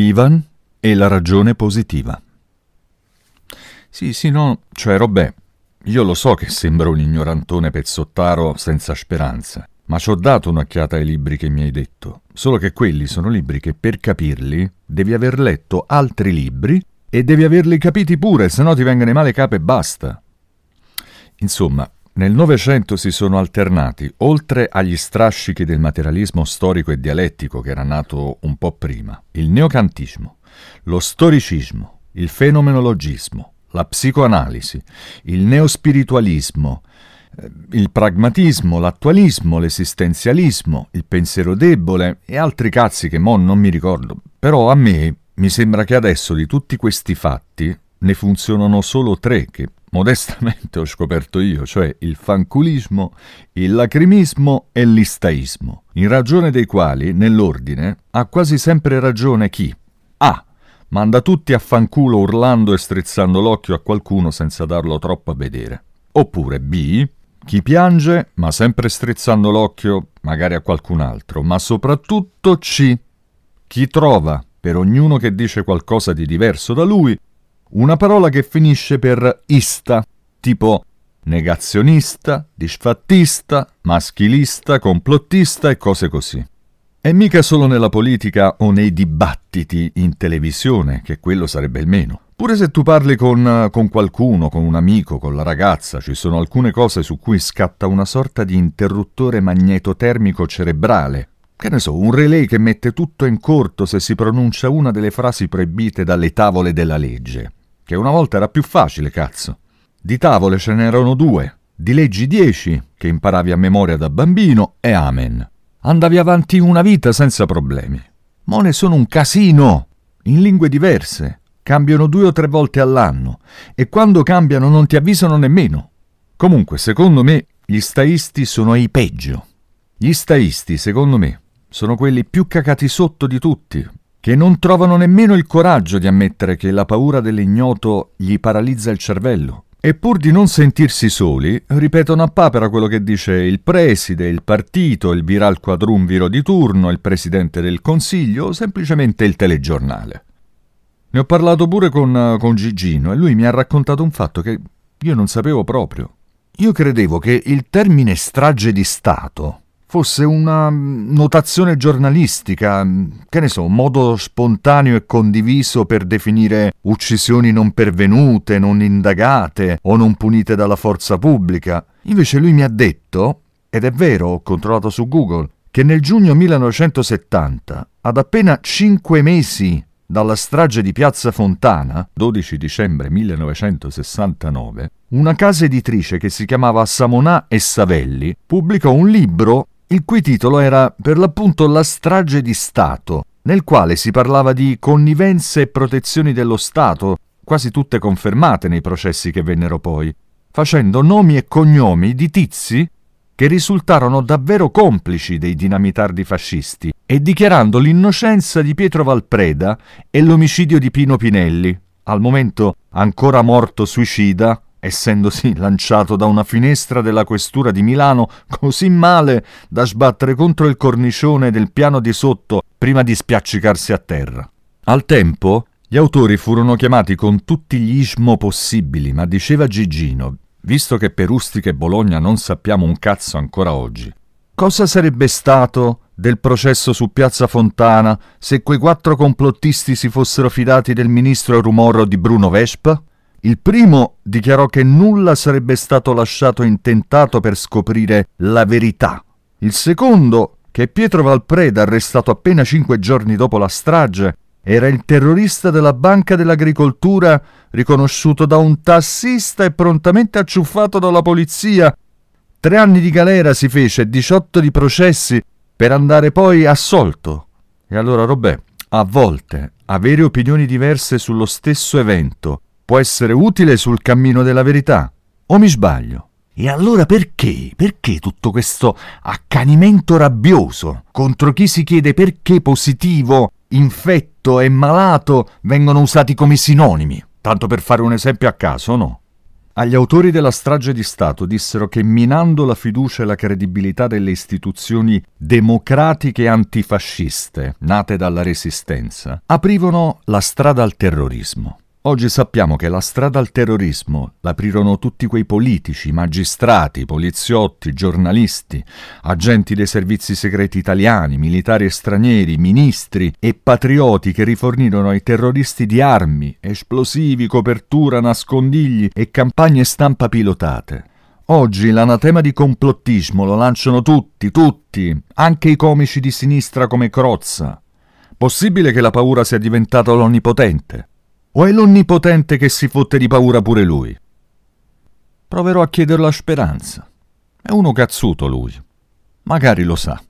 Ivan e la ragione positiva. Sì, sì, no, cioè, Robè, io lo so che sembro un ignorantone pezzottaro senza speranza, ma ci ho dato un'occhiata ai libri che mi hai detto. Solo che quelli sono libri che per capirli devi aver letto altri libri e devi averli capiti pure, se no ti vengono male capo e basta. Insomma, nel Novecento si sono alternati, oltre agli strascichi del materialismo storico e dialettico che era nato un po' prima, il neocantismo, lo storicismo, il fenomenologismo, la psicoanalisi, il neospiritualismo, eh, il pragmatismo, l'attualismo, l'esistenzialismo, il pensiero debole e altri cazzi che mo non mi ricordo. Però a me mi sembra che adesso di tutti questi fatti ne funzionano solo tre che modestamente ho scoperto io, cioè il fanculismo, il lacrimismo e l'istaismo, in ragione dei quali, nell'ordine, ha quasi sempre ragione chi A. Manda tutti a fanculo urlando e strizzando l'occhio a qualcuno senza darlo troppo a vedere. Oppure B. Chi piange, ma sempre strizzando l'occhio magari a qualcun altro, ma soprattutto C. Chi trova, per ognuno che dice qualcosa di diverso da lui, una parola che finisce per ista, tipo negazionista, disfattista, maschilista, complottista e cose così. E mica solo nella politica o nei dibattiti in televisione, che quello sarebbe il meno. Pure se tu parli con, con, qualcuno, con un amico, con la ragazza, ci sono alcune cose su cui scatta una sorta di interruttore magnetotermico cerebrale. Che ne so, un relay che mette tutto in corto se si pronuncia una delle frasi proibite dalle tavole della legge che una volta era più facile, cazzo. Di tavole ce n'erano due, di leggi dieci, che imparavi a memoria da bambino, e amen. Andavi avanti una vita senza problemi. Mo ne sono un casino, in lingue diverse, cambiano due o tre volte all'anno, e quando cambiano non ti avvisano nemmeno. Comunque, secondo me, gli staisti sono i peggio. Gli staisti, secondo me, sono quelli più cacati sotto di tutti, che non trovano nemmeno il coraggio di ammettere che la paura dell'ignoto gli paralizza il cervello. E pur di non sentirsi soli, ripetono a papera quello che dice il preside, il partito, il viral quadrumviro di turno, il presidente del consiglio o semplicemente il telegiornale. Ne ho parlato pure con, con Gigino e lui mi ha raccontato un fatto che io non sapevo proprio. Io credevo che il termine strage di Stato fosse una notazione giornalistica, che ne so, un modo spontaneo e condiviso per definire uccisioni non pervenute, non indagate o non punite dalla forza pubblica. Invece lui mi ha detto, ed è vero, ho controllato su Google, che nel giugno 1970, ad appena cinque mesi dalla strage di Piazza Fontana, 12 dicembre 1969, una casa editrice che si chiamava Samonà e Savelli pubblicò un libro il cui titolo era per l'appunto La strage di Stato, nel quale si parlava di connivenze e protezioni dello Stato, quasi tutte confermate nei processi che vennero poi, facendo nomi e cognomi di tizi che risultarono davvero complici dei dinamitardi fascisti e dichiarando l'innocenza di Pietro Valpreda e l'omicidio di Pino Pinelli, al momento ancora morto suicida essendosi lanciato da una finestra della questura di Milano così male da sbattere contro il cornicione del piano di sotto prima di spiaccicarsi a terra. Al tempo gli autori furono chiamati con tutti gli ismo possibili, ma diceva Gigino, visto che per Ustica e Bologna non sappiamo un cazzo ancora oggi, cosa sarebbe stato del processo su Piazza Fontana se quei quattro complottisti si fossero fidati del ministro Rumorro di Bruno Vespa? Il primo dichiarò che nulla sarebbe stato lasciato intentato per scoprire la verità. Il secondo, che Pietro Valpreda, arrestato appena cinque giorni dopo la strage, era il terrorista della Banca dell'Agricoltura riconosciuto da un tassista e prontamente acciuffato dalla polizia. Tre anni di galera si fece e 18 di processi per andare poi assolto. E allora, Robè, a volte avere opinioni diverse sullo stesso evento può essere utile sul cammino della verità. O mi sbaglio? E allora perché? Perché tutto questo accanimento rabbioso contro chi si chiede perché positivo, infetto e malato vengono usati come sinonimi? Tanto per fare un esempio a caso, no? Agli autori della strage di Stato dissero che minando la fiducia e la credibilità delle istituzioni democratiche antifasciste nate dalla resistenza, aprivano la strada al terrorismo. Oggi sappiamo che la strada al terrorismo l'aprirono tutti quei politici, magistrati, poliziotti, giornalisti, agenti dei servizi segreti italiani, militari e stranieri, ministri e patrioti che rifornirono ai terroristi di armi, esplosivi, copertura, nascondigli e campagne stampa pilotate. Oggi l'anatema di complottismo lo lanciano tutti, tutti, anche i comici di sinistra come Crozza. Possibile che la paura sia diventata l'onnipotente? O è l'onnipotente che si fotte di paura pure lui? Proverò a chiederlo a Speranza. È uno cazzuto lui. Magari lo sa.